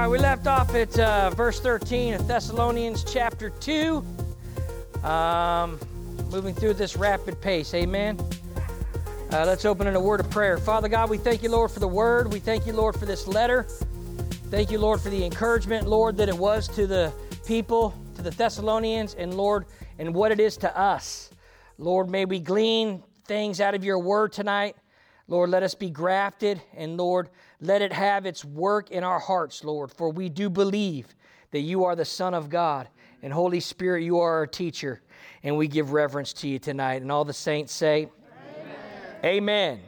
right, we left off at uh, verse 13 of Thessalonians chapter 2. Um, moving through this rapid pace, amen. Uh, let's open in a word of prayer. Father God, we thank you, Lord, for the word. We thank you, Lord, for this letter. Thank you, Lord, for the encouragement, Lord, that it was to the people, to the Thessalonians, and Lord, and what it is to us. Lord, may we glean things out of your word tonight. Lord, let us be grafted, and Lord, let it have its work in our hearts, Lord, for we do believe that you are the Son of God, and Holy Spirit, you are our teacher, and we give reverence to you tonight. And all the saints say, Amen. Amen.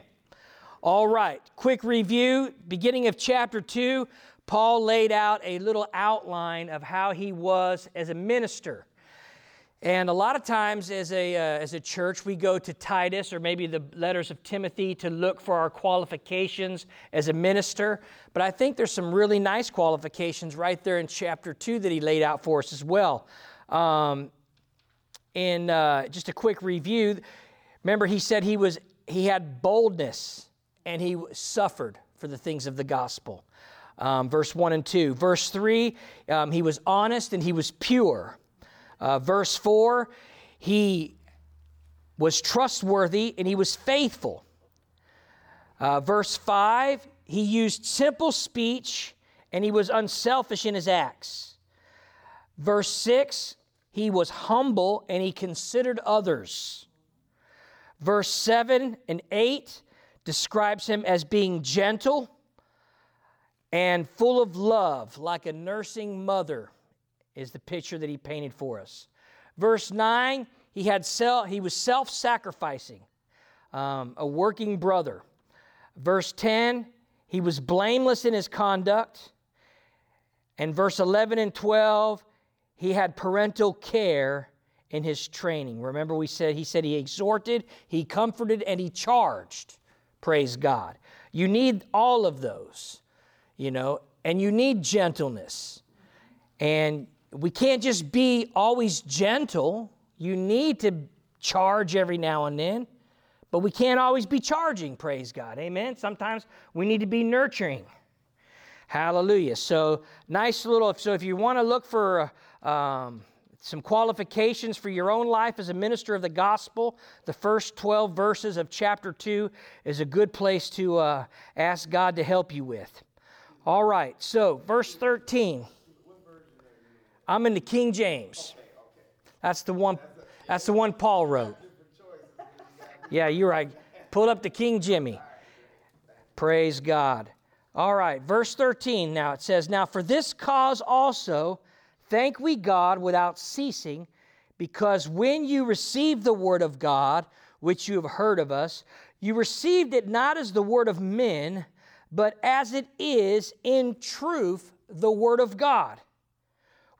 All right, quick review. Beginning of chapter 2, Paul laid out a little outline of how he was as a minister. And a lot of times, as a, uh, as a church, we go to Titus or maybe the letters of Timothy to look for our qualifications as a minister. But I think there's some really nice qualifications right there in chapter 2 that he laid out for us as well. Um, in uh, just a quick review, remember he said he, was, he had boldness and he suffered for the things of the gospel. Um, verse 1 and 2. Verse 3, um, he was honest and he was pure. Uh, verse 4, he was trustworthy and he was faithful. Uh, verse 5, he used simple speech and he was unselfish in his acts. Verse 6, he was humble and he considered others. Verse 7 and 8 describes him as being gentle and full of love, like a nursing mother is the picture that he painted for us. Verse 9, he, had self, he was self sacrificing, um, a working brother. Verse 10, he was blameless in his conduct. And verse 11 and 12, he had parental care in his training. Remember, we said he said he exhorted, he comforted, and he charged. Praise God. You need all of those, you know, and you need gentleness. And we can't just be always gentle. You need to charge every now and then, but we can't always be charging, praise God. Amen. Sometimes we need to be nurturing. Hallelujah. So, nice little, so if you want to look for um, some qualifications for your own life as a minister of the gospel, the first 12 verses of chapter 2 is a good place to uh, ask God to help you with. All right, so verse 13. I'm in the King James. That's the one. That's the one Paul wrote. Yeah, you're right. Pull up the King Jimmy. Praise God. All right, verse 13 now it says, Now for this cause also thank we God without ceasing, because when you received the word of God, which you have heard of us, you received it not as the word of men, but as it is in truth the word of God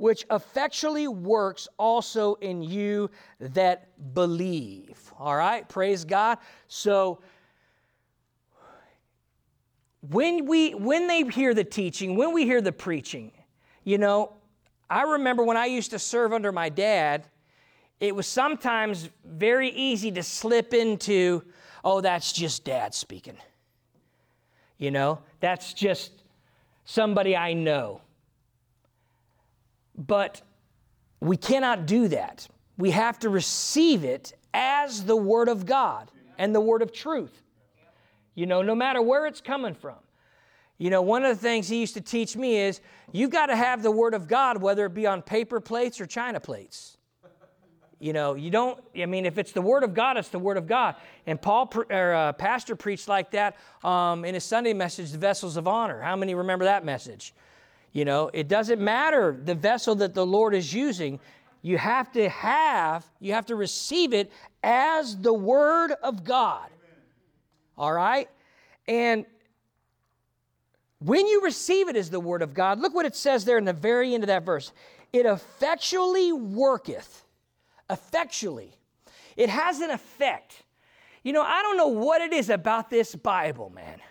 which effectually works also in you that believe. All right, praise God. So when we when they hear the teaching, when we hear the preaching, you know, I remember when I used to serve under my dad, it was sometimes very easy to slip into, oh, that's just dad speaking. You know, that's just somebody I know. But we cannot do that. We have to receive it as the Word of God and the Word of truth. You know, no matter where it's coming from. You know, one of the things he used to teach me is you've got to have the Word of God, whether it be on paper plates or china plates. You know, you don't, I mean, if it's the Word of God, it's the Word of God. And Paul, or uh, Pastor preached like that um, in his Sunday message, The Vessels of Honor. How many remember that message? You know, it doesn't matter the vessel that the Lord is using. You have to have, you have to receive it as the Word of God. All right? And when you receive it as the Word of God, look what it says there in the very end of that verse. It effectually worketh. Effectually. It has an effect. You know, I don't know what it is about this Bible, man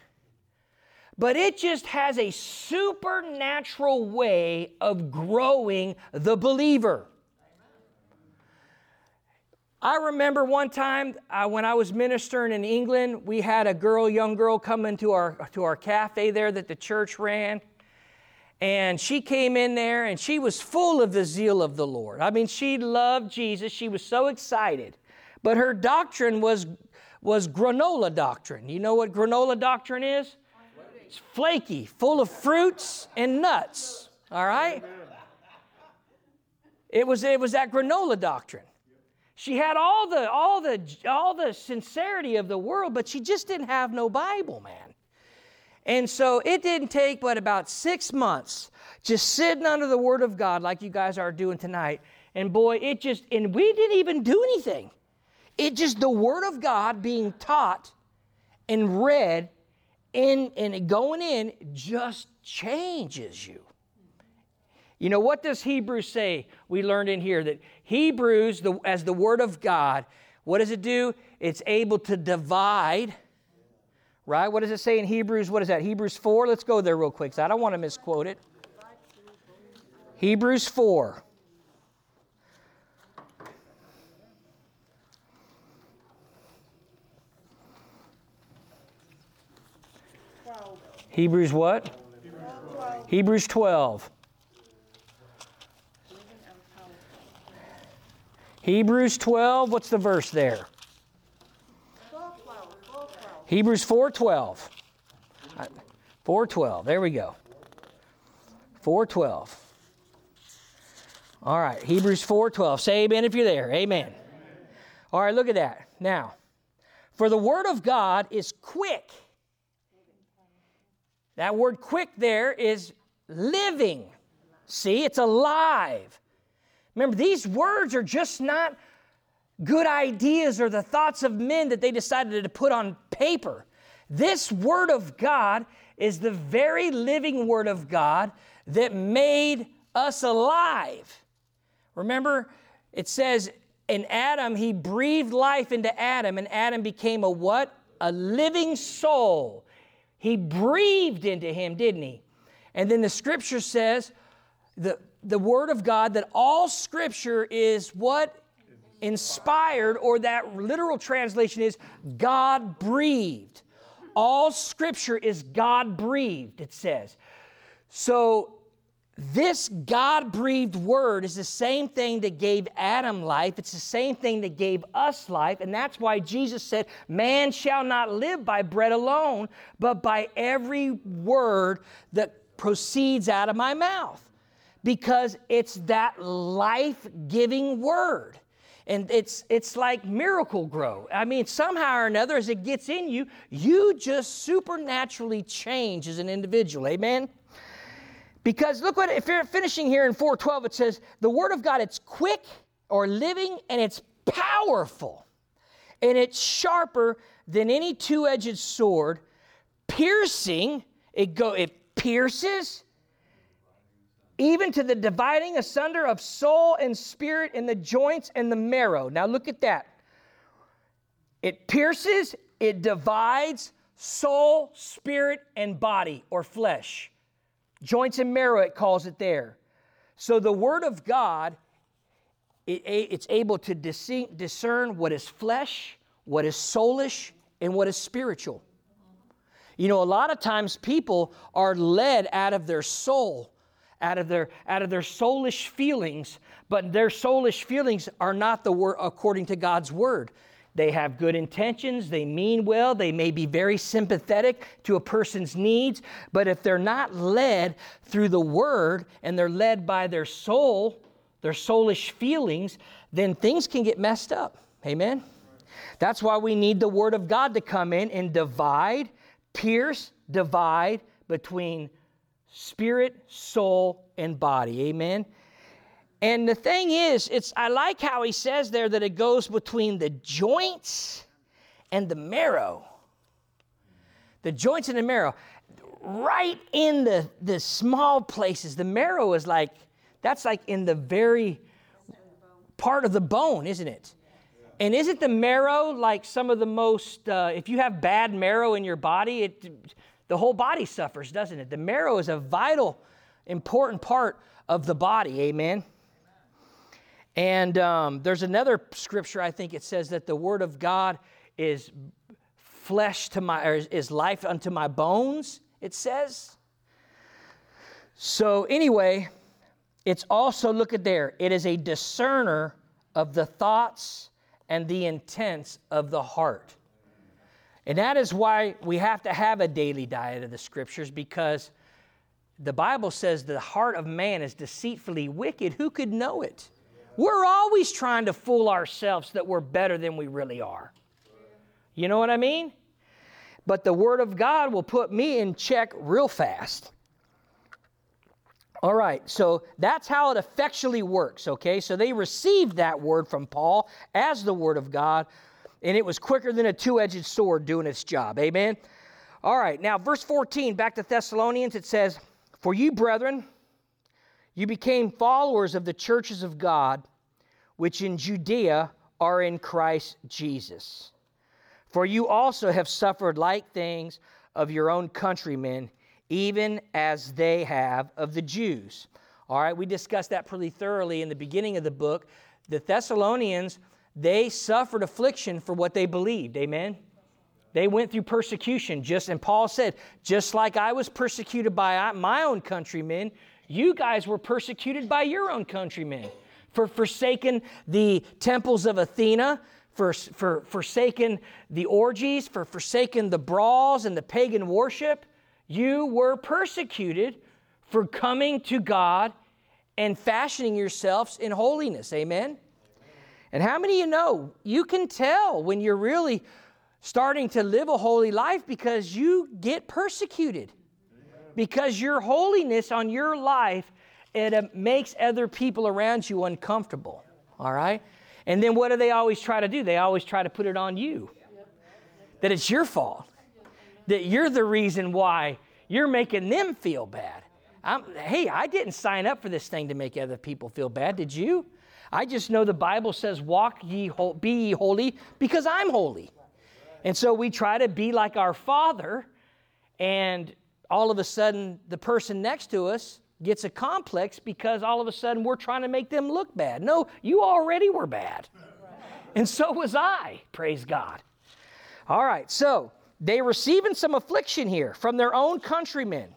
but it just has a supernatural way of growing the believer. I remember one time uh, when I was ministering in England, we had a girl, young girl, come into our to our cafe there that the church ran, And she came in there and she was full of the zeal of the Lord. I mean, she loved Jesus. She was so excited. But her doctrine was, was granola doctrine. You know what granola doctrine is? It's flaky, full of fruits and nuts. All right? It was, it was that granola doctrine. She had all the, all, the, all the sincerity of the world, but she just didn't have no Bible, man. And so it didn't take but about six months just sitting under the Word of God like you guys are doing tonight. And boy, it just, and we didn't even do anything. It just, the Word of God being taught and read and, and going in just changes you. You know, what does Hebrews say? We learned in here that Hebrews, the, as the Word of God, what does it do? It's able to divide, right? What does it say in Hebrews? What is that? Hebrews 4? Let's go there real quick, I don't want to misquote it. Hebrews 4. Hebrews what? Hebrews 12. Hebrews 12, what's the verse there? Hebrews 4:12. 4:12. There we go. 4:12. All right, Hebrews 4:12. Say amen if you're there. Amen. amen. All right, look at that. Now, for the word of God is quick. That word quick there is living. See, it's alive. Remember, these words are just not good ideas or the thoughts of men that they decided to put on paper. This Word of God is the very living Word of God that made us alive. Remember, it says in Adam, he breathed life into Adam, and Adam became a what? A living soul. He breathed into him, didn't he? And then the scripture says, the, the Word of God that all Scripture is what? Inspired, or that literal translation is God breathed. All Scripture is God breathed, it says. So, this God breathed word is the same thing that gave Adam life. It's the same thing that gave us life. And that's why Jesus said, Man shall not live by bread alone, but by every word that proceeds out of my mouth because it's that life giving word. And it's, it's like Miracle-Gro. I mean, somehow or another, as it gets in you, you just supernaturally change as an individual. Amen? Because look what, if you're finishing here in 412, it says, the Word of God, it's quick or living and it's powerful. And it's sharper than any two edged sword, piercing, it, go, it pierces even to the dividing asunder of soul and spirit in the joints and the marrow. Now look at that. It pierces, it divides soul, spirit, and body or flesh. Joints and marrow, it calls it there. So the Word of God, it, it's able to discern what is flesh, what is soulish, and what is spiritual. You know, a lot of times people are led out of their soul out of their out of their soulish feelings, but their soulish feelings are not the word according to God's word. They have good intentions, they mean well, they may be very sympathetic to a person's needs, but if they're not led through the word and they're led by their soul, their soulish feelings, then things can get messed up. Amen. That's why we need the word of God to come in and divide, pierce, divide between spirit, soul, and body. Amen. And the thing is, it's I like how he says there that it goes between the joints and the marrow. The joints and the marrow. Right in the, the small places. The marrow is like, that's like in the very part of the bone, isn't it? And isn't the marrow like some of the most, uh, if you have bad marrow in your body, it the whole body suffers, doesn't it? The marrow is a vital, important part of the body. Amen. And um, there's another scripture, I think it says that the word of God is flesh to my, or is life unto my bones, it says. So, anyway, it's also, look at there, it is a discerner of the thoughts and the intents of the heart. And that is why we have to have a daily diet of the scriptures because the Bible says the heart of man is deceitfully wicked. Who could know it? We're always trying to fool ourselves that we're better than we really are. You know what I mean? But the Word of God will put me in check real fast. All right, so that's how it effectually works, okay? So they received that word from Paul as the Word of God, and it was quicker than a two edged sword doing its job. Amen? All right, now verse 14, back to Thessalonians, it says, For you, brethren, you became followers of the churches of God, which in Judea are in Christ Jesus. For you also have suffered like things of your own countrymen, even as they have of the Jews. All right, we discussed that pretty thoroughly in the beginning of the book. The Thessalonians, they suffered affliction for what they believed. Amen. They went through persecution, just and Paul said, just like I was persecuted by my own countrymen, you guys were persecuted by your own countrymen for forsaking the temples of Athena, for, for forsaking the orgies, for forsaking the brawls and the pagan worship. You were persecuted for coming to God and fashioning yourselves in holiness. Amen? And how many of you know you can tell when you're really starting to live a holy life because you get persecuted? Because your holiness on your life it uh, makes other people around you uncomfortable all right? And then what do they always try to do? They always try to put it on you. That it's your fault. That you're the reason why you're making them feel bad. I'm, hey i didn't sign up for this thing to make other people feel bad did you? I just know the bible says walk ye be ye holy because i'm holy. And so we try to be like our father and all of a sudden the person next to us gets a complex because all of a sudden we're trying to make them look bad. No, you already were bad. And so was I, praise God. All right, so they receiving some affliction here from their own countrymen.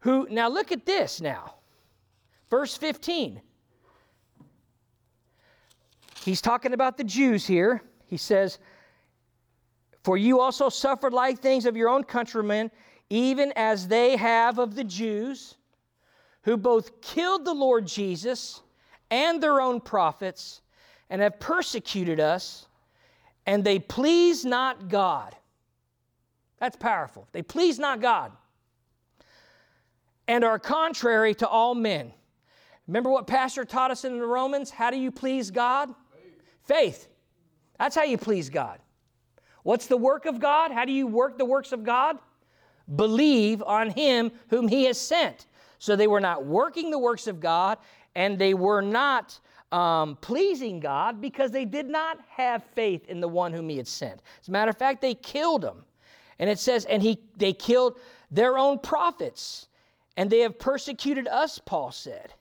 Who now look at this now. Verse 15. He's talking about the Jews here. He says, for you also suffered like things of your own countrymen, even as they have of the Jews, who both killed the Lord Jesus and their own prophets, and have persecuted us, and they please not God. That's powerful. They please not God, and are contrary to all men. Remember what Pastor taught us in the Romans? How do you please God? Faith. Faith. That's how you please God. What's the work of God? How do you work the works of God? Believe on Him whom He has sent. So they were not working the works of God and they were not um, pleasing God because they did not have faith in the one whom He had sent. As a matter of fact, they killed him. And it says, and he, they killed their own prophets, and they have persecuted us, Paul said.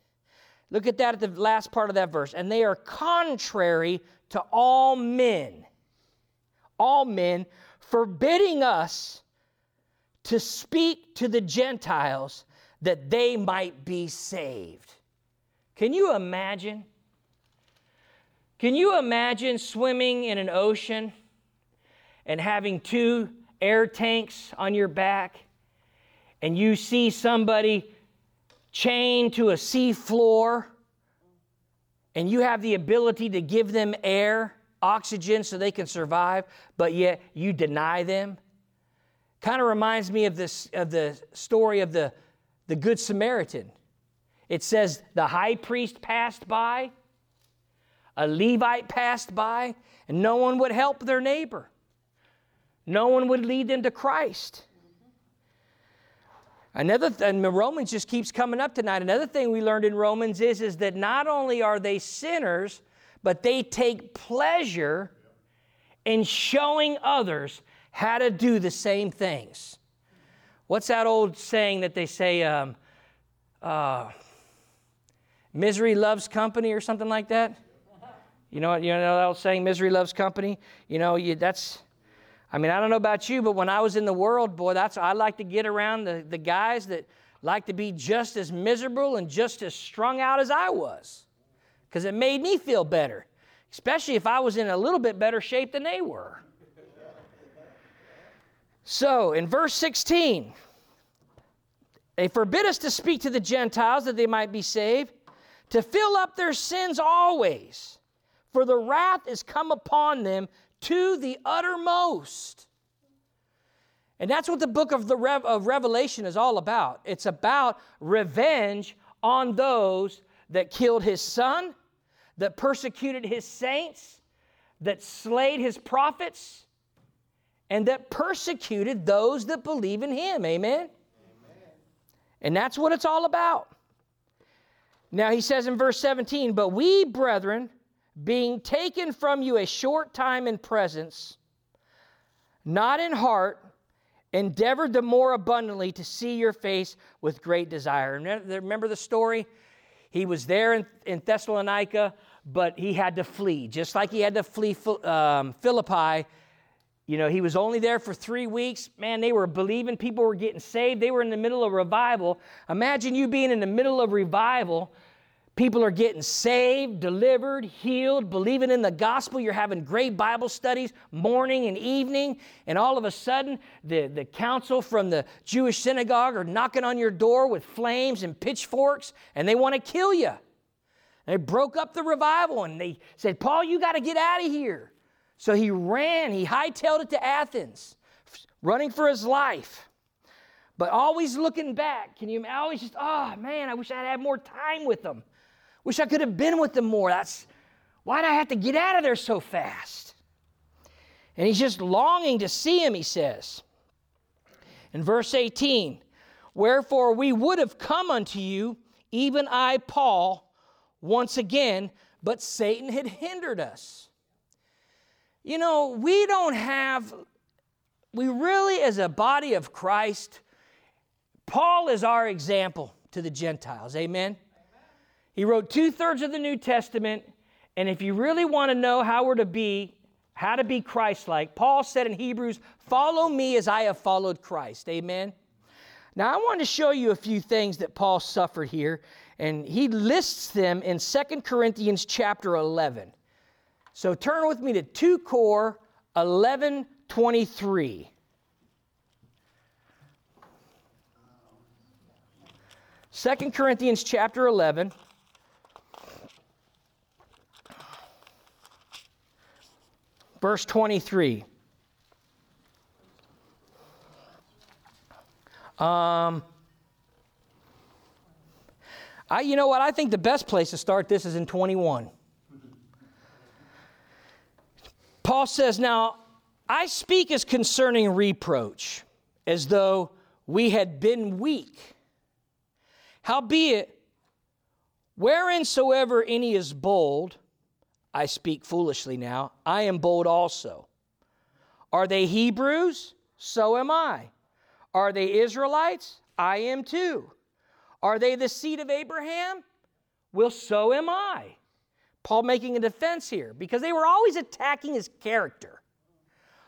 Look at that at the last part of that verse. And they are contrary to all men all men, forbidding us to speak to the Gentiles that they might be saved. Can you imagine? Can you imagine swimming in an ocean and having two air tanks on your back and you see somebody chained to a sea floor and you have the ability to give them air oxygen so they can survive, but yet you deny them. Kind of reminds me of this of the story of the, the Good Samaritan. It says the high priest passed by, a Levite passed by, and no one would help their neighbor. No one would lead them to Christ. Another th- and Romans just keeps coming up tonight. Another thing we learned in Romans is, is that not only are they sinners, but they take pleasure in showing others how to do the same things. What's that old saying that they say, um, uh, misery loves company or something like that? You know, you know that old saying, misery loves company? You know, you, that's, I mean, I don't know about you, but when I was in the world, boy, that's I like to get around the, the guys that like to be just as miserable and just as strung out as I was. Because it made me feel better, especially if I was in a little bit better shape than they were. So, in verse 16, they forbid us to speak to the Gentiles that they might be saved, to fill up their sins always, for the wrath is come upon them to the uttermost. And that's what the book of the Re- of Revelation is all about. It's about revenge on those that killed his son, that persecuted his saints, that slayed his prophets, and that persecuted those that believe in him. Amen? Amen. And that's what it's all about. Now he says in verse 17, But we, brethren, being taken from you a short time in presence, not in heart, endeavored the more abundantly to see your face with great desire. Remember the story? He was there in, in Thessalonica, but he had to flee. Just like he had to flee um, Philippi, you know, he was only there for three weeks. Man, they were believing people were getting saved. They were in the middle of revival. Imagine you being in the middle of revival People are getting saved, delivered, healed, believing in the gospel. You're having great Bible studies morning and evening. And all of a sudden, the, the council from the Jewish synagogue are knocking on your door with flames and pitchforks, and they want to kill you. They broke up the revival and they said, Paul, you got to get out of here. So he ran, he hightailed it to Athens, running for his life. But always looking back, can you always just, oh man, I wish I'd had more time with them. Wish I could have been with them more. That's why'd I have to get out of there so fast? And he's just longing to see him, he says. In verse 18, wherefore we would have come unto you, even I, Paul, once again, but Satan had hindered us. You know, we don't have, we really, as a body of Christ, Paul is our example to the Gentiles. Amen? He wrote two thirds of the New Testament. And if you really want to know how we're to be, how to be Christ like, Paul said in Hebrews, Follow me as I have followed Christ. Amen. Now, I want to show you a few things that Paul suffered here, and he lists them in Second Corinthians chapter 11. So turn with me to 2 Cor 11 23. Second Corinthians chapter 11. Verse 23. Um, I, you know what? I think the best place to start this is in 21. Paul says, Now, I speak as concerning reproach, as though we had been weak. Howbeit, whereinsoever any is bold, I speak foolishly now. I am bold also. Are they Hebrews? So am I. Are they Israelites? I am too. Are they the seed of Abraham? Well, so am I. Paul making a defense here because they were always attacking his character,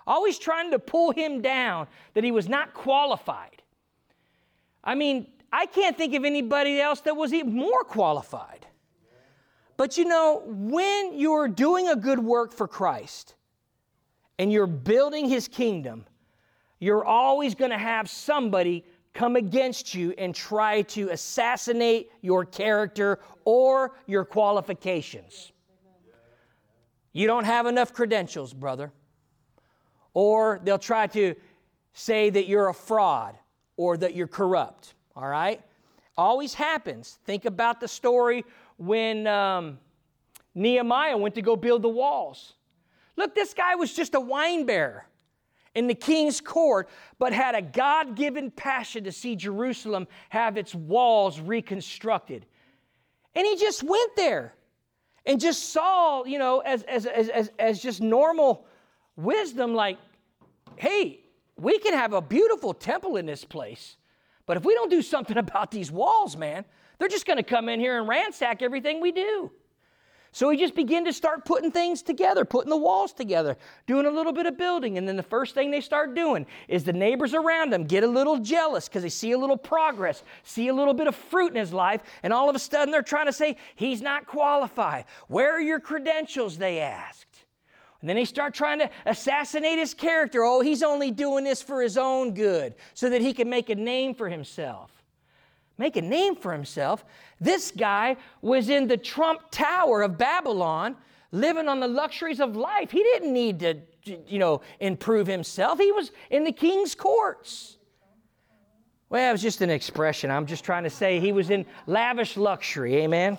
always trying to pull him down that he was not qualified. I mean, I can't think of anybody else that was even more qualified. But you know, when you're doing a good work for Christ and you're building his kingdom, you're always going to have somebody come against you and try to assassinate your character or your qualifications. You don't have enough credentials, brother. Or they'll try to say that you're a fraud or that you're corrupt, all right? Always happens. Think about the story when um, Nehemiah went to go build the walls. Look, this guy was just a wine bearer in the king's court, but had a God given passion to see Jerusalem have its walls reconstructed. And he just went there and just saw, you know, as, as, as, as, as just normal wisdom, like, hey, we can have a beautiful temple in this place, but if we don't do something about these walls, man, they're just going to come in here and ransack everything we do. So he just began to start putting things together, putting the walls together, doing a little bit of building. And then the first thing they start doing is the neighbors around him get a little jealous because they see a little progress, see a little bit of fruit in his life, and all of a sudden they're trying to say, He's not qualified. Where are your credentials? They asked. And then they start trying to assassinate his character. Oh, he's only doing this for his own good so that he can make a name for himself make a name for himself. This guy was in the Trump Tower of Babylon, living on the luxuries of life. He didn't need to, you know, improve himself. He was in the king's courts. Well, it was just an expression. I'm just trying to say he was in lavish luxury. Amen.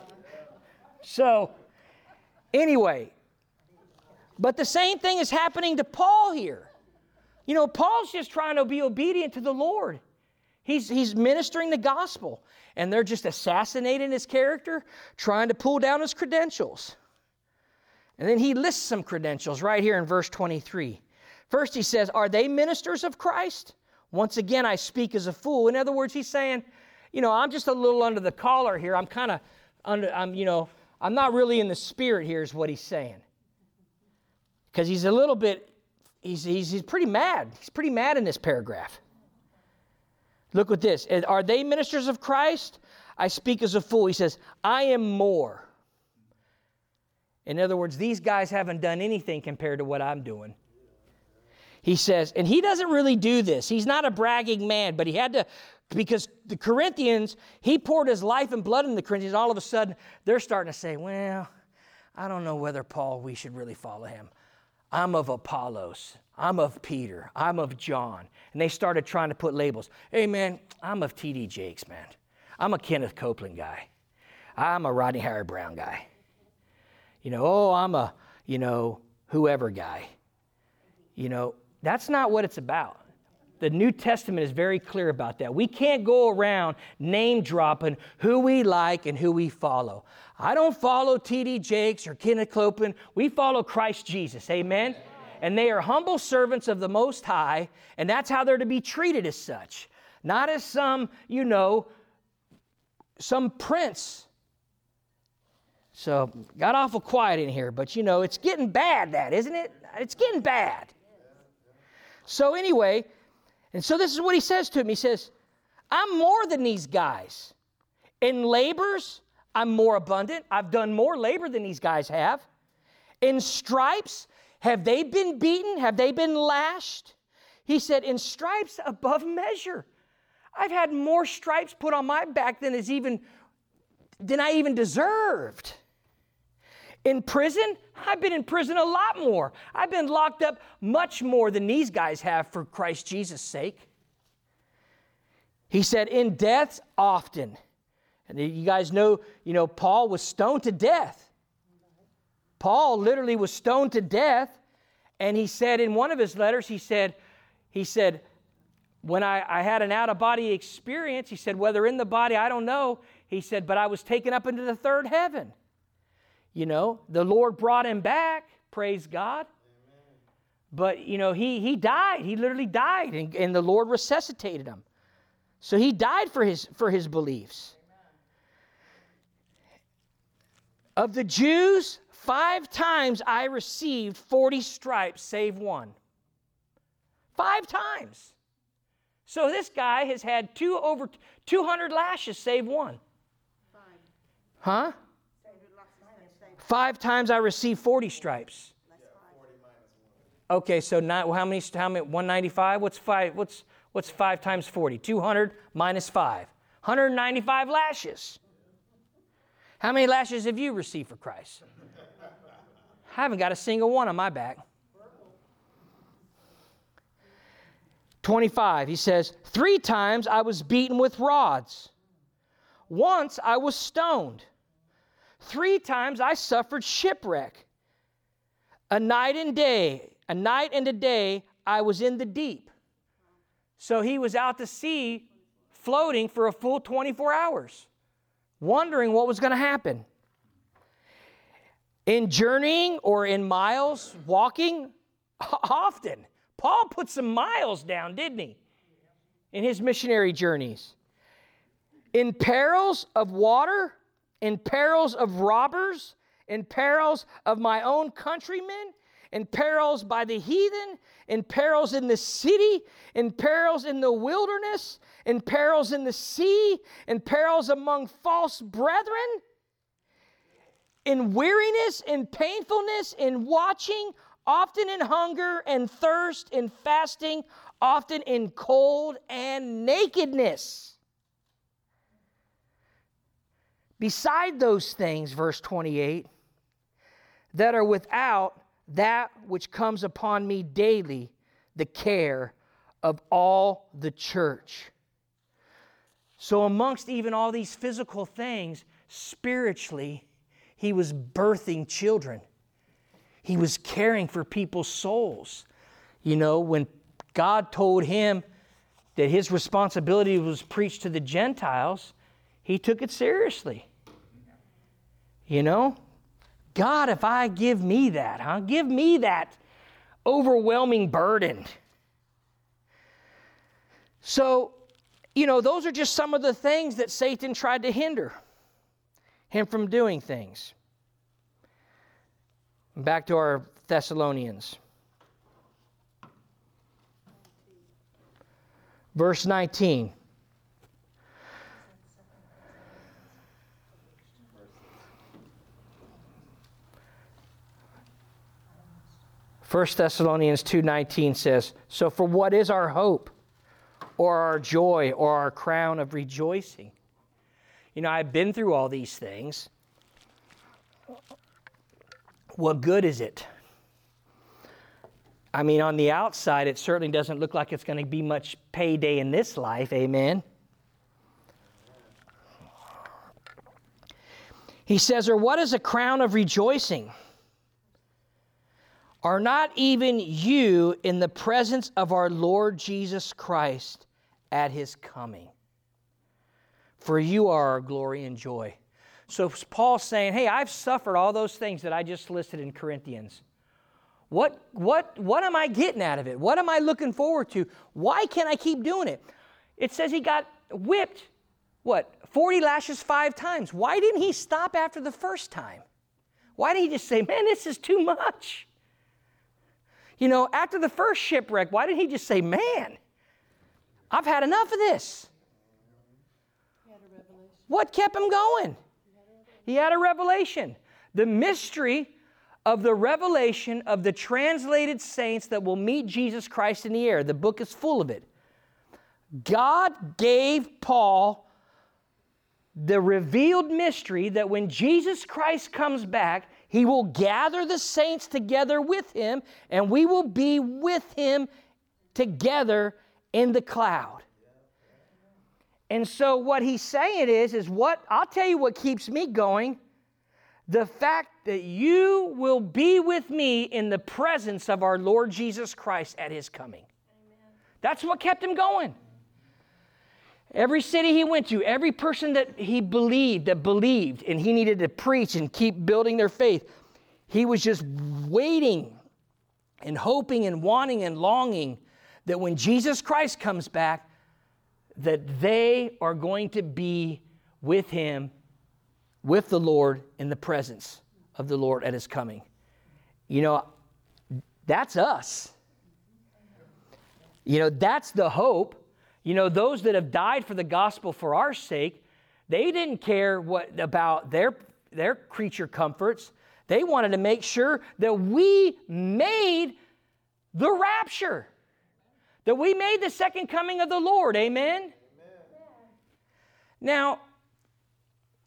So, anyway, but the same thing is happening to Paul here. You know, Paul's just trying to be obedient to the Lord. He's, he's ministering the gospel, and they're just assassinating his character, trying to pull down his credentials. And then he lists some credentials right here in verse 23. First, he says, Are they ministers of Christ? Once again, I speak as a fool. In other words, he's saying, You know, I'm just a little under the collar here. I'm kind of under, I'm, you know, I'm not really in the spirit here, is what he's saying. Because he's a little bit, he's, he's, he's pretty mad. He's pretty mad in this paragraph. Look at this. Are they ministers of Christ? I speak as a fool. He says, I am more. In other words, these guys haven't done anything compared to what I'm doing. He says, and he doesn't really do this. He's not a bragging man, but he had to, because the Corinthians, he poured his life and blood in the Corinthians. All of a sudden, they're starting to say, well, I don't know whether Paul, we should really follow him. I'm of Apollos. I'm of Peter. I'm of John. And they started trying to put labels. Hey, man, I'm of T.D. Jakes, man. I'm a Kenneth Copeland guy. I'm a Rodney Howard-Browne guy. You know, oh, I'm a, you know, whoever guy. You know, that's not what it's about. The New Testament is very clear about that. We can't go around name dropping who we like and who we follow. I don't follow T.D. Jakes or Kenneth Copeland. We follow Christ Jesus. Amen? And they are humble servants of the Most High, and that's how they're to be treated as such. Not as some, you know, some prince. So, got awful quiet in here, but you know, it's getting bad, that, isn't it? It's getting bad. So, anyway, and so this is what he says to him. He says, I'm more than these guys. In labors, I'm more abundant. I've done more labor than these guys have. In stripes, have they been beaten? Have they been lashed? He said, In stripes above measure. I've had more stripes put on my back than is even than I even deserved. In prison, I've been in prison a lot more. I've been locked up much more than these guys have for Christ Jesus' sake. He said, In deaths often. And you guys know, you know, Paul was stoned to death. Paul literally was stoned to death. And he said in one of his letters, he said, he said, when I, I had an out of body experience, he said, whether in the body, I don't know. He said, but I was taken up into the third heaven. You know, the Lord brought him back, praise God. But, you know, he, he died. He literally died, and, and the Lord resuscitated him. So he died for his, for his beliefs. Of the Jews, five times I received 40 stripes, save one. Five times. So this guy has had two over 200 lashes, save one. Five. Huh? Five times I received 40 stripes. Okay, so not, how many? How many? 195. What's five? What's what's five times 40? 200 minus five. 195 lashes. How many lashes have you received for Christ? I haven't got a single one on my back. 25, he says, Three times I was beaten with rods. Once I was stoned. Three times I suffered shipwreck. A night and day, a night and a day, I was in the deep. So he was out to sea floating for a full 24 hours wondering what was going to happen. In journeying or in miles, walking, often. Paul put some miles down, didn't he? In his missionary journeys. In perils of water, in perils of robbers, in perils of my own countrymen, in perils by the heathen, in perils in the city, in perils in the wilderness, in perils in the sea, in perils among false brethren, in weariness, in painfulness, in watching, often in hunger and thirst, in fasting, often in cold and nakedness. Beside those things, verse 28, that are without that which comes upon me daily, the care of all the church. So, amongst even all these physical things, spiritually, he was birthing children. He was caring for people's souls. You know, when God told him that his responsibility was preached to the Gentiles, he took it seriously. You know, God, if I give me that, huh? Give me that overwhelming burden. So, you know, those are just some of the things that Satan tried to hinder him from doing things. Back to our Thessalonians. Verse 19. 1 Thessalonians 2:19 says, "So for what is our hope or our joy or our crown of rejoicing?" You know, I've been through all these things. What good is it? I mean, on the outside, it certainly doesn't look like it's going to be much payday in this life. Amen. He says, Or what is a crown of rejoicing? Are not even you in the presence of our Lord Jesus Christ at his coming? For you are our glory and joy. So Paul's saying, Hey, I've suffered all those things that I just listed in Corinthians. What, what, what am I getting out of it? What am I looking forward to? Why can't I keep doing it? It says he got whipped, what, 40 lashes five times. Why didn't he stop after the first time? Why didn't he just say, Man, this is too much? You know, after the first shipwreck, why didn't he just say, Man, I've had enough of this? What kept him going? He had a revelation. The mystery of the revelation of the translated saints that will meet Jesus Christ in the air. The book is full of it. God gave Paul the revealed mystery that when Jesus Christ comes back, he will gather the saints together with him, and we will be with him together in the cloud. And so what he's saying is is what I'll tell you what keeps me going. The fact that you will be with me in the presence of our Lord Jesus Christ at his coming. Amen. That's what kept him going. Every city he went to, every person that he believed, that believed, and he needed to preach and keep building their faith, he was just waiting and hoping and wanting and longing that when Jesus Christ comes back, that they are going to be with him, with the Lord, in the presence of the Lord at his coming. You know, that's us. You know, that's the hope you know, those that have died for the gospel for our sake, they didn't care what about their their creature comforts. They wanted to make sure that we made the rapture. That we made the second coming of the Lord. Amen. Amen. Now,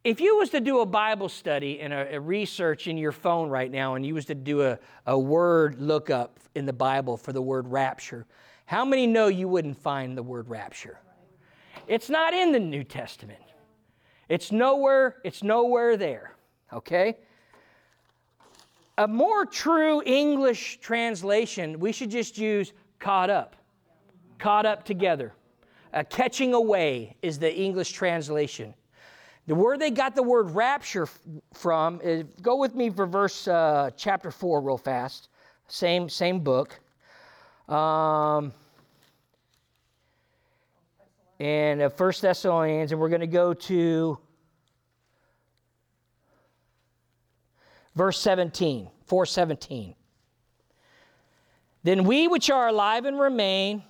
if you was to do a Bible study and a, a, research in your phone right now, and you was to do a, a word lookup in the Bible for the word rapture, how many know you wouldn't find the word rapture? It's not in the New Testament. It's nowhere, it's nowhere there. Okay? A more true English translation, we should just use caught up. Caught up together. Catching away is the English translation. The word they got the word rapture from is go with me for verse uh, chapter 4 real fast. Same, same book. Um, and uh, First Thessalonians, and we're going to go to Verse 17, 417. Then we which are alive and remain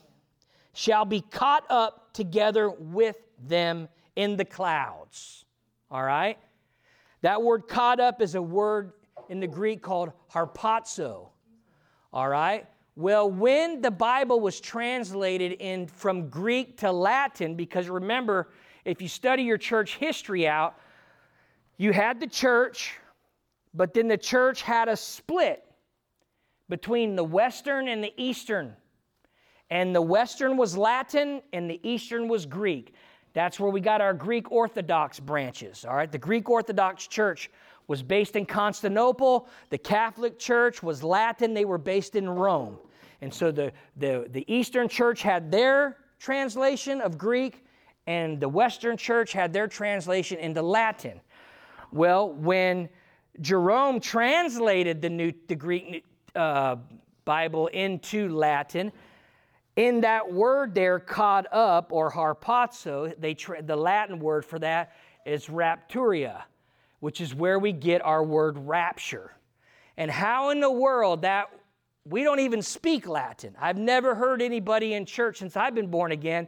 shall be caught up together with them in the clouds. All right? That word caught up is a word in the Greek called harpazo. All right? Well, when the Bible was translated in from Greek to Latin, because remember, if you study your church history out, you had the church, but then the church had a split between the Western and the Eastern. And the Western was Latin and the Eastern was Greek. That's where we got our Greek Orthodox branches. All right, the Greek Orthodox Church was based in Constantinople. The Catholic Church was Latin. They were based in Rome. And so the, the, the Eastern Church had their translation of Greek, and the Western Church had their translation into Latin. Well, when Jerome translated the, new, the Greek uh, Bible into Latin, in that word there, caught up or harpazo, they tra- the Latin word for that is rapturia, which is where we get our word rapture. And how in the world that we don't even speak Latin. I've never heard anybody in church since I've been born again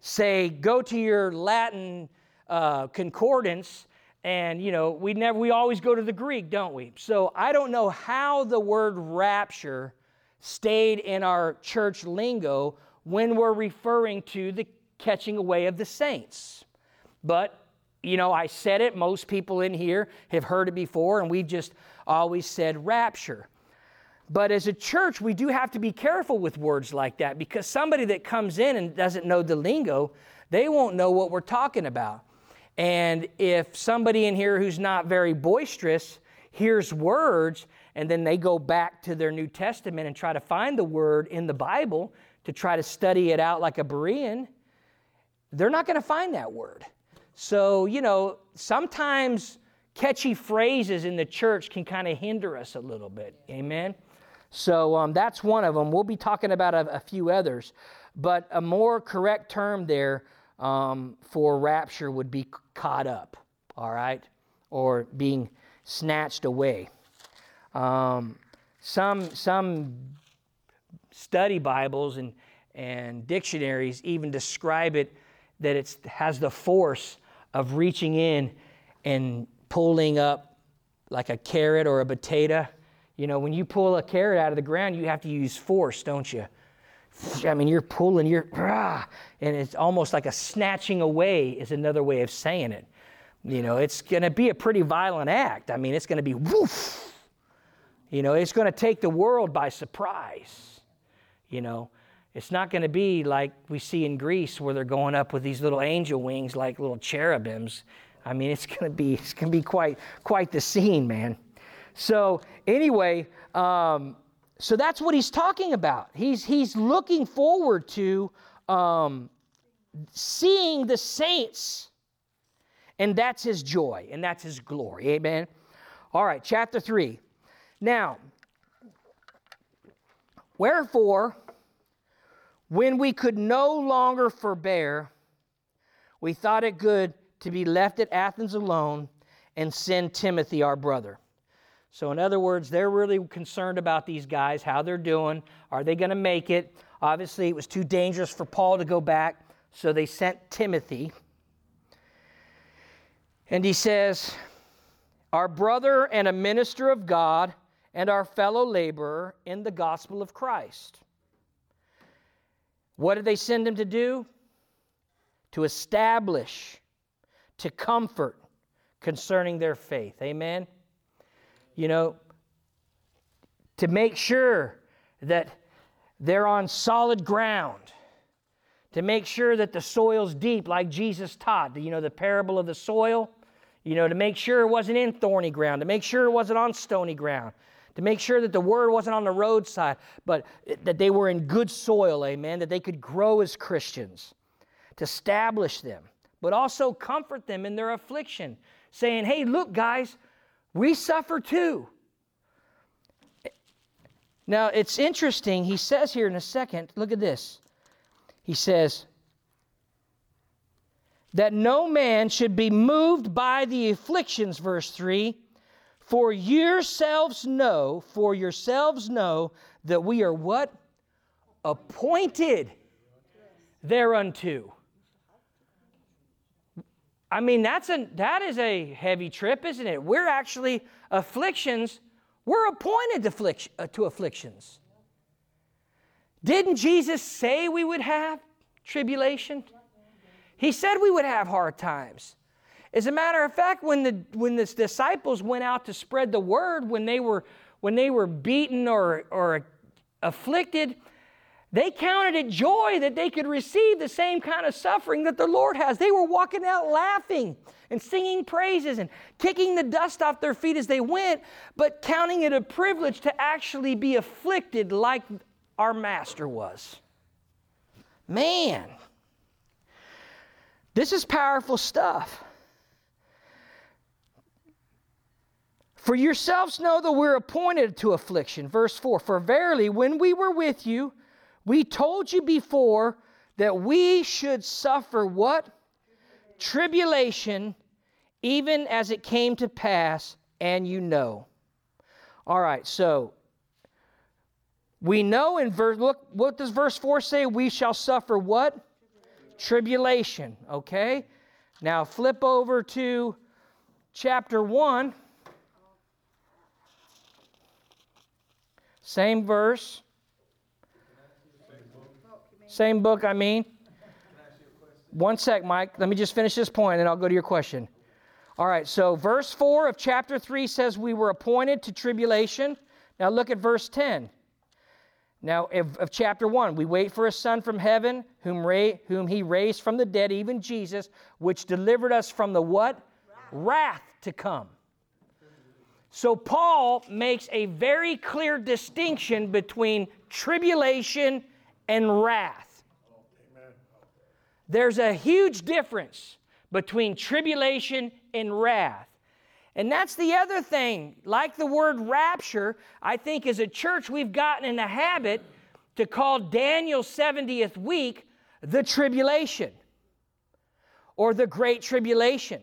say, go to your Latin uh, concordance and you know we never we always go to the greek don't we so i don't know how the word rapture stayed in our church lingo when we're referring to the catching away of the saints. But, you know, I said it, most people in here have heard it before, and we've just always said rapture. But as a church, we do have to be careful with words like that because somebody that comes in and doesn't know the lingo, they won't know what we're talking about. And if somebody in here who's not very boisterous hears words and then they go back to their New Testament and try to find the word in the Bible to try to study it out like a Berean, they're not going to find that word. So, you know, sometimes catchy phrases in the church can kind of hinder us a little bit. Amen? So um, that's one of them. We'll be talking about a, a few others. But a more correct term there um, for rapture would be caught up, all right? Or being snatched away. Um, some, some study Bibles and, and dictionaries even describe it that it has the force of reaching in and pulling up like a carrot or a potato. You know, when you pull a carrot out of the ground, you have to use force, don't you? I mean, you're pulling, you're, and it's almost like a snatching away, is another way of saying it. You know, it's going to be a pretty violent act. I mean, it's going to be woof, you know, it's going to take the world by surprise. You know, it's not going to be like we see in Greece where they're going up with these little angel wings like little cherubims. I mean, it's going to be it's going to be quite quite the scene, man. So anyway, um, so that's what he's talking about. He's he's looking forward to um, seeing the saints, and that's his joy and that's his glory. Amen. All right, chapter three. Now, wherefore, when we could no longer forbear, we thought it good to be left at Athens alone and send Timothy, our brother. So, in other words, they're really concerned about these guys, how they're doing. Are they going to make it? Obviously, it was too dangerous for Paul to go back, so they sent Timothy. And he says, Our brother and a minister of God and our fellow laborer in the gospel of Christ. What did they send him to do? To establish, to comfort concerning their faith. Amen? You know, to make sure that they're on solid ground, to make sure that the soil's deep, like Jesus taught. You know, the parable of the soil, you know, to make sure it wasn't in thorny ground, to make sure it wasn't on stony ground, to make sure that the word wasn't on the roadside, but that they were in good soil, amen, that they could grow as Christians, to establish them, but also comfort them in their affliction, saying, hey, look, guys, we suffer too. Now, it's interesting. He says here in a second, look at this. He says, that no man should be moved by the afflictions, verse 3 For yourselves know, for yourselves know that we are what? Appointed thereunto. I mean, that's a, that is a heavy trip, isn't it? We're actually afflictions, we're appointed to, affliction, uh, to afflictions. Didn't Jesus say we would have tribulation? He said we would have hard times. As a matter of fact, when the, when the disciples went out to spread the word, when they were, when they were beaten or, or afflicted, they counted it joy that they could receive the same kind of suffering that the Lord has. They were walking out laughing and singing praises and kicking the dust off their feet as they went, but counting it a privilege to actually be afflicted like our Master was. Man, this is powerful stuff. For yourselves know that we're appointed to affliction. Verse 4 For verily, when we were with you, we told you before that we should suffer what? Tribulation, even as it came to pass, and you know. All right, so we know in verse, look, what does verse 4 say? We shall suffer what? Tribulation, okay? Now flip over to chapter 1. Same verse. Same book, I mean. One sec, Mike. Let me just finish this point and I'll go to your question. All right, so verse 4 of chapter 3 says we were appointed to tribulation. Now look at verse 10. Now, of, of chapter 1, we wait for a son from heaven, whom, ra- whom he raised from the dead, even Jesus, which delivered us from the what? Wrath, Wrath to come. So, Paul makes a very clear distinction between tribulation and wrath. There's a huge difference between tribulation and wrath. And that's the other thing. Like the word rapture, I think as a church we've gotten in the habit to call Daniel's 70th week the tribulation or the great tribulation.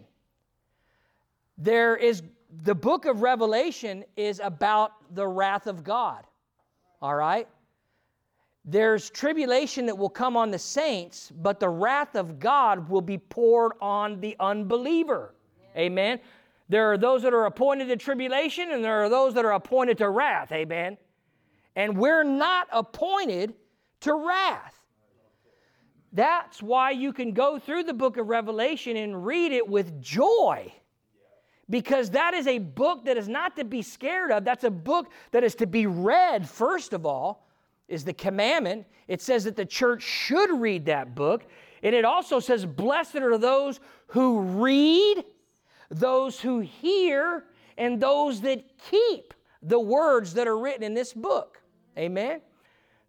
There is the book of Revelation is about the wrath of God. All right? There's tribulation that will come on the saints, but the wrath of God will be poured on the unbeliever. Amen. There are those that are appointed to tribulation, and there are those that are appointed to wrath. Amen. And we're not appointed to wrath. That's why you can go through the book of Revelation and read it with joy because that is a book that is not to be scared of. That's a book that is to be read, first of all, is the commandment. It says that the church should read that book. And it also says, Blessed are those who read, those who hear, and those that keep the words that are written in this book. Amen.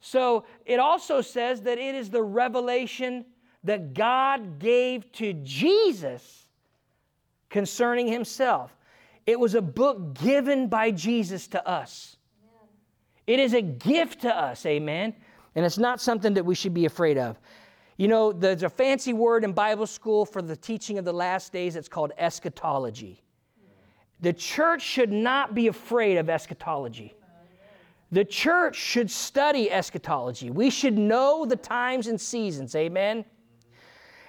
So it also says that it is the revelation that God gave to Jesus concerning himself. It was a book given by Jesus to us. It is a gift to us, amen. And it's not something that we should be afraid of. You know, there's a fancy word in Bible school for the teaching of the last days, it's called eschatology. The church should not be afraid of eschatology. The church should study eschatology. We should know the times and seasons, amen?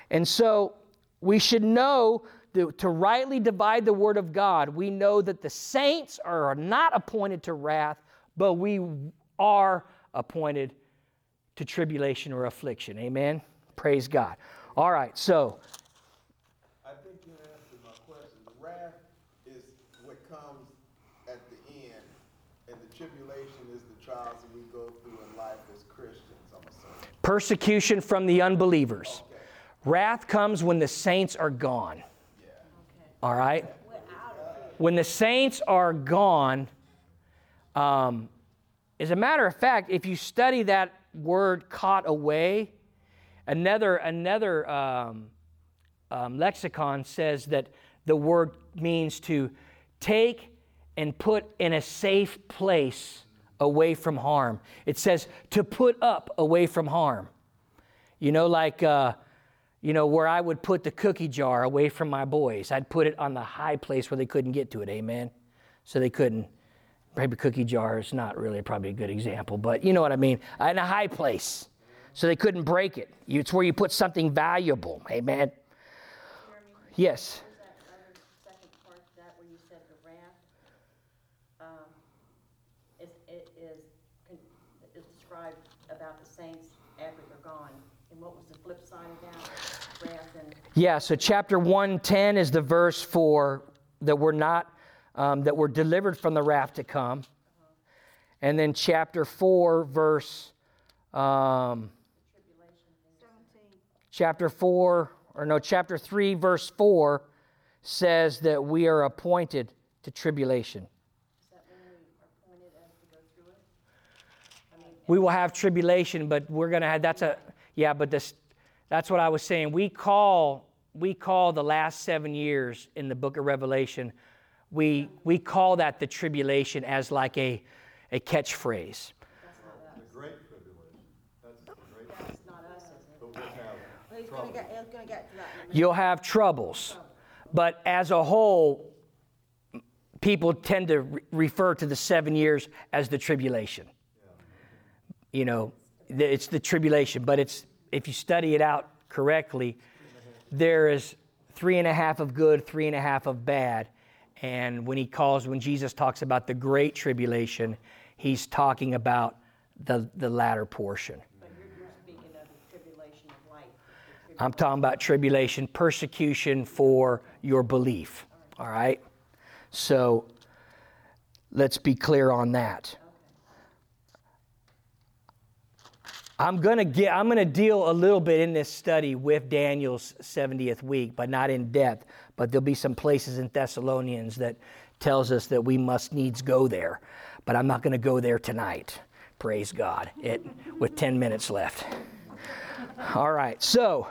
And so we should know to, to rightly divide the word of God, we know that the saints are not appointed to wrath, but we are appointed to tribulation or affliction. Amen? Praise God. All right, so. I think you answered my question. Wrath is what comes at the end, and the tribulation is the trials that we go through in life as Christians, I'm assuming. Persecution from the unbelievers. Okay. Wrath comes when the saints are gone. Yeah. All right? When the saints are gone, um, as a matter of fact, if you study that word caught away, another, another um, um, lexicon says that the word means to take and put in a safe place away from harm. It says to put up away from harm. You know, like uh, you know, where I would put the cookie jar away from my boys. I'd put it on the high place where they couldn't get to it. Amen. So they couldn't. Maybe cookie jar is not really probably a good example, but you know what I mean. In a high place. So they couldn't break it. It's where you put something valuable. Amen. Jeremy, Yes. what that part that where you said the wrath? um, Is, it is, described about the saints after they're gone. And what was the flip side of that? Wrath and, Yeah, so chapter 110 is the verse for that we're not, um, that we're delivered from the wrath to come. And then chapter 4, verse, um, chapter 4, or no, chapter 3, verse 4 says that we are appointed to tribulation. we will have tribulation, but we're going to have, that's a, yeah, but this, that's what I was saying. We call, we call the last seven years in the book of Revelation, we, we call that the tribulation as like a, a catchphrase. You'll have troubles, but as a whole, people tend to re- refer to the seven years as the tribulation. You know, it's the tribulation, but it's if you study it out correctly, there is three and a half of good, three and a half of bad. And when he calls, when Jesus talks about the great tribulation, he's talking about the, the latter portion. But you're, you're speaking of the tribulation of life. tribulation- I'm talking about tribulation, persecution for your belief. All right? So let's be clear on that. I'm going to get I'm going to deal a little bit in this study with Daniel's 70th week, but not in depth, but there'll be some places in Thessalonians that tells us that we must needs go there. But I'm not going to go there tonight. Praise God. It with 10 minutes left. All right. So,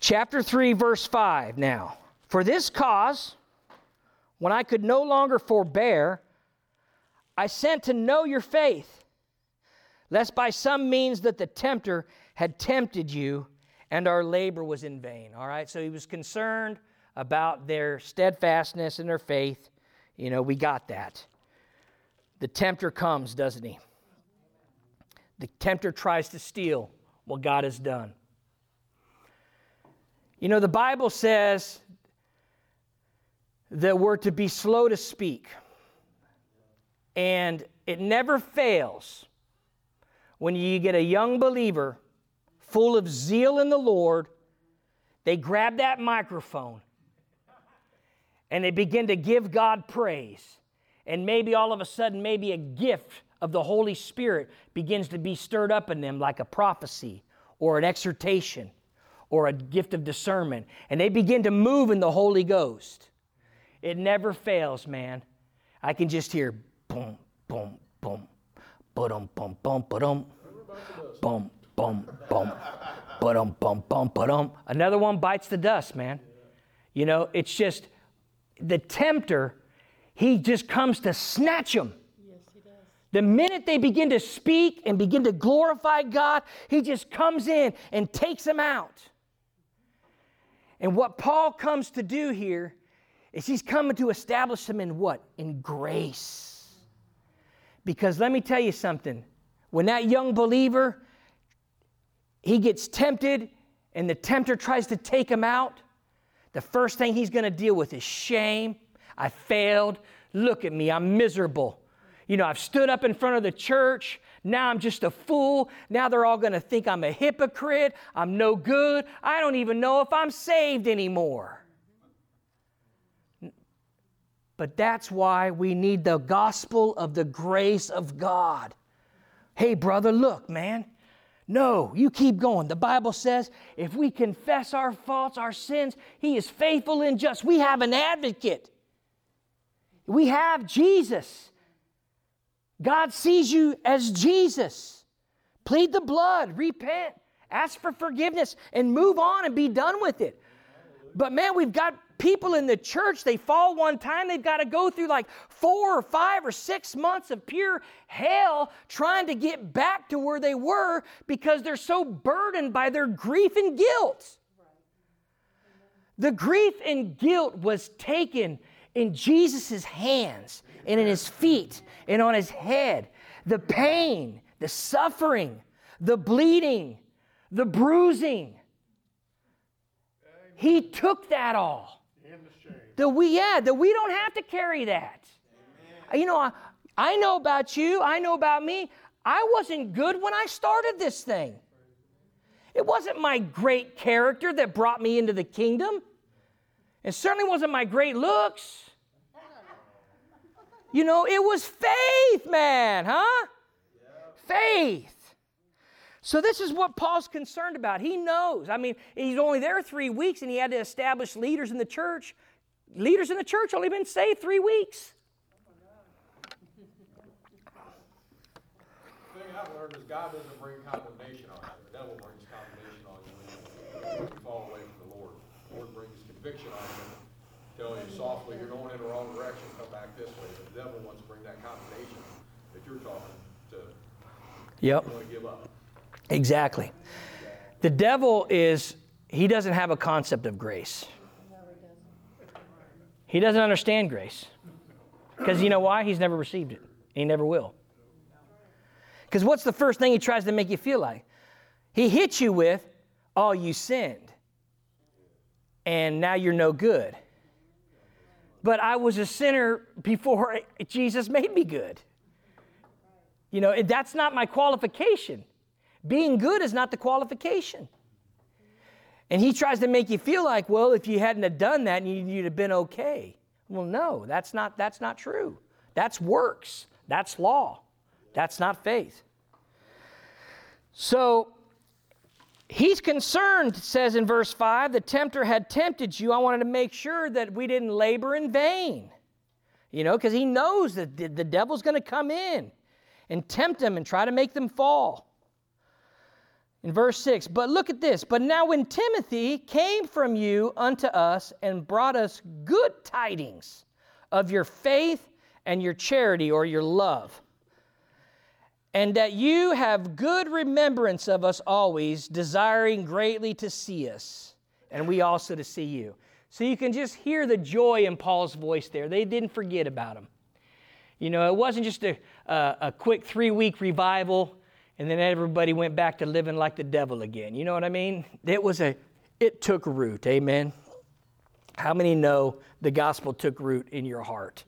chapter 3 verse 5 now. For this cause when I could no longer forbear, I sent to know your faith, lest by some means that the tempter had tempted you and our labor was in vain. All right, so he was concerned about their steadfastness and their faith. You know, we got that. The tempter comes, doesn't he? The tempter tries to steal what God has done. You know, the Bible says that we're to be slow to speak. And it never fails when you get a young believer full of zeal in the Lord, they grab that microphone and they begin to give God praise. And maybe all of a sudden, maybe a gift of the Holy Spirit begins to be stirred up in them, like a prophecy or an exhortation or a gift of discernment. And they begin to move in the Holy Ghost. It never fails, man. I can just hear boom, boom, boom, ba-dum, bum, bum, ba-dum, boom, boom, boom, ba-dum, bum, bum, ba-dum. Another one bites the dust, man. You know, it's just the tempter, he just comes to snatch them. The minute they begin to speak and begin to glorify God, he just comes in and takes them out. And what Paul comes to do here is he's coming to establish them in what? In grace. Because let me tell you something. When that young believer he gets tempted and the tempter tries to take him out, the first thing he's going to deal with is shame. I failed. Look at me. I'm miserable. You know, I've stood up in front of the church. Now I'm just a fool. Now they're all going to think I'm a hypocrite. I'm no good. I don't even know if I'm saved anymore. But that's why we need the gospel of the grace of God. Hey, brother, look, man. No, you keep going. The Bible says if we confess our faults, our sins, He is faithful and just. We have an advocate. We have Jesus. God sees you as Jesus. Plead the blood, repent, ask for forgiveness, and move on and be done with it. But man, we've got people in the church, they fall one time, they've got to go through like four or five or six months of pure hell trying to get back to where they were because they're so burdened by their grief and guilt. The grief and guilt was taken in Jesus' hands and in his feet and on his head. The pain, the suffering, the bleeding, the bruising. He took that all. That we, yeah, that we don't have to carry that. You know, I, I know about you, I know about me. I wasn't good when I started this thing. It wasn't my great character that brought me into the kingdom. It certainly wasn't my great looks. You know, it was faith, man, huh? Faith. So, this is what Paul's concerned about. He knows. I mean, he's only there three weeks and he had to establish leaders in the church. Leaders in the church only been saved three weeks. The thing I've learned is God doesn't bring condemnation on you. The devil brings condemnation on you when you fall away from the Lord. The Lord brings conviction on you, tell you softly, you're going in the wrong direction, come back this way. The devil wants to bring that condemnation that you're talking to. Yep. You want to give up. Exactly. The devil is, he doesn't have a concept of grace. He doesn't understand grace. Because you know why? He's never received it. He never will. Because what's the first thing he tries to make you feel like? He hits you with, oh, you sinned. And now you're no good. But I was a sinner before Jesus made me good. You know, that's not my qualification. Being good is not the qualification. And he tries to make you feel like, well, if you hadn't have done that, you'd have been okay. Well, no, that's not, that's not true. That's works. That's law. That's not faith. So he's concerned, says in verse 5, the tempter had tempted you. I wanted to make sure that we didn't labor in vain. You know, because he knows that the devil's going to come in and tempt them and try to make them fall. In verse 6, but look at this. But now when Timothy came from you unto us and brought us good tidings of your faith and your charity or your love, and that you have good remembrance of us always, desiring greatly to see us, and we also to see you. So you can just hear the joy in Paul's voice there. They didn't forget about him. You know, it wasn't just a, a, a quick three week revival and then everybody went back to living like the devil again. You know what I mean? It was a, it took root. Amen. How many know the gospel took root in your heart?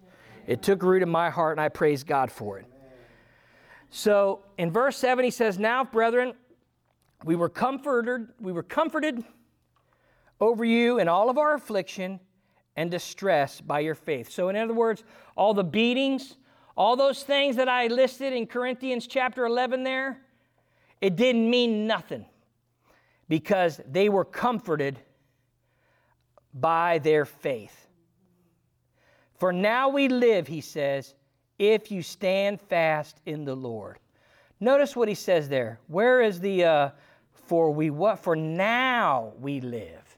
It took root in my heart, and I praise God for it. So in verse 7, he says, Now, brethren, we were comforted, we were comforted over you in all of our affliction and distress by your faith. So, in other words, all the beatings, all those things that I listed in Corinthians chapter 11 there, it didn't mean nothing because they were comforted by their faith. For now we live, he says, if you stand fast in the Lord. Notice what he says there. Where is the uh, for we what? For now we live.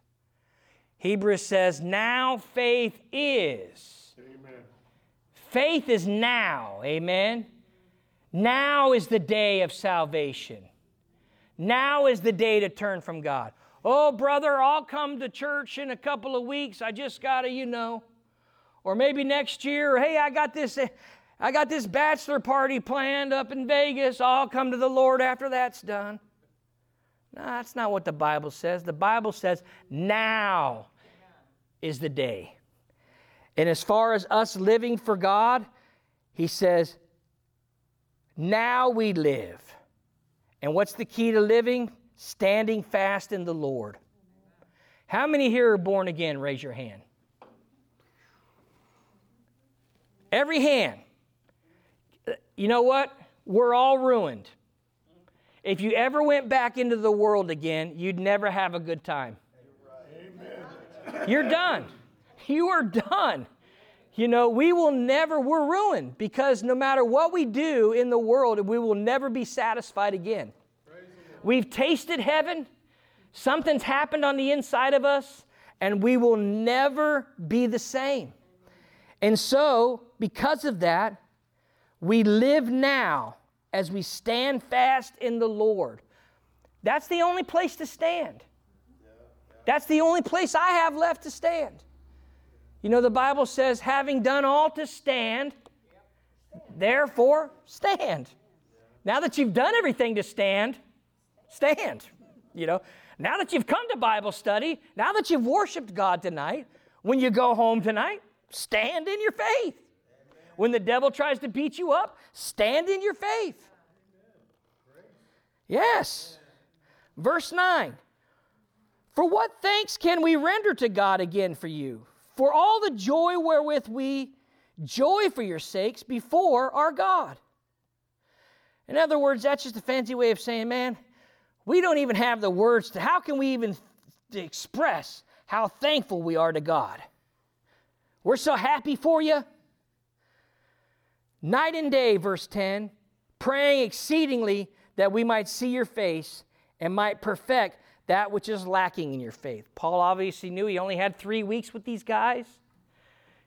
Hebrews says, now faith is. Faith is now, amen? Now is the day of salvation. Now is the day to turn from God. Oh, brother, I'll come to church in a couple of weeks. I just got to, you know. Or maybe next year, hey, I got this I got this bachelor party planned up in Vegas. I'll come to the Lord after that's done. No, that's not what the Bible says. The Bible says now is the day. And as far as us living for God, he says, now we live. And what's the key to living? Standing fast in the Lord. How many here are born again? Raise your hand. Every hand. You know what? We're all ruined. If you ever went back into the world again, you'd never have a good time. You're done. You are done. You know, we will never, we're ruined because no matter what we do in the world, we will never be satisfied again. We've tasted heaven, something's happened on the inside of us, and we will never be the same. And so, because of that, we live now as we stand fast in the Lord. That's the only place to stand. That's the only place I have left to stand You know, the Bible says, having done all to stand, therefore stand. Now that you've done everything to stand, stand. You know, now that you've come to Bible study, now that you've worshiped God tonight, when you go home tonight, stand in your faith. When the devil tries to beat you up, stand in your faith. Yes. Verse 9 For what thanks can we render to God again for you? For all the joy wherewith we joy for your sakes before our God. In other words, that's just a fancy way of saying, man, we don't even have the words to, how can we even express how thankful we are to God? We're so happy for you. Night and day, verse 10, praying exceedingly that we might see your face and might perfect that which is lacking in your faith. Paul obviously knew he only had three weeks with these guys.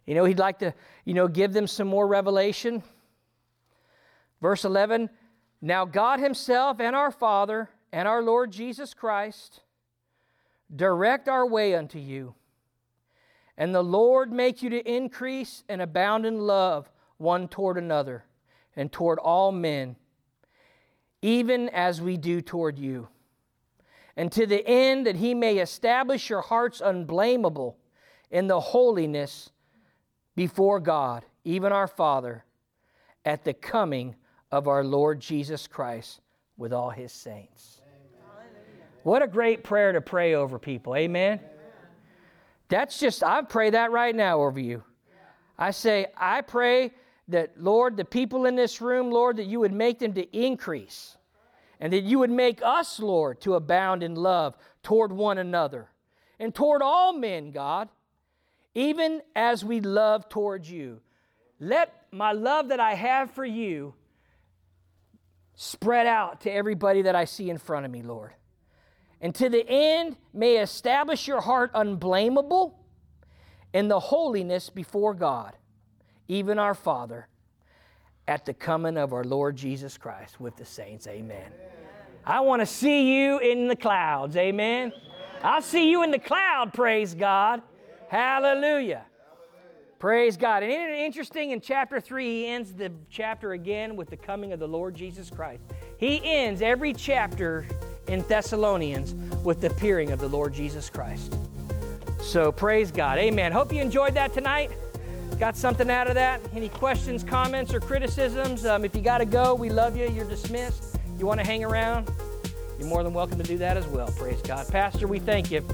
You know, he'd like to, you know, give them some more revelation. Verse 11 Now God Himself and our Father and our Lord Jesus Christ direct our way unto you. And the Lord make you to increase and abound in love one toward another and toward all men, even as we do toward you. And to the end that he may establish your hearts unblameable in the holiness before God, even our Father, at the coming of our Lord Jesus Christ with all his saints. What a great prayer to pray over people. Amen. That's just, I pray that right now over you. I say, I pray that, Lord, the people in this room, Lord, that you would make them to increase and that you would make us, Lord, to abound in love toward one another and toward all men, God, even as we love towards you. Let my love that I have for you spread out to everybody that I see in front of me, Lord. And to the end, may establish your heart unblameable in the holiness before God, even our Father, at the coming of our Lord Jesus Christ with the saints. Amen. I want to see you in the clouds. Amen. I'll see you in the cloud, praise God. Hallelujah. Praise God. And isn't it interesting in chapter 3, he ends the chapter again with the coming of the Lord Jesus Christ. He ends every chapter in Thessalonians with the appearing of the Lord Jesus Christ. So praise God. Amen. Hope you enjoyed that tonight. Got something out of that? Any questions, comments, or criticisms? Um, if you got to go, we love you. You're dismissed. You want to hang around? You're more than welcome to do that as well. Praise God. Pastor, we thank you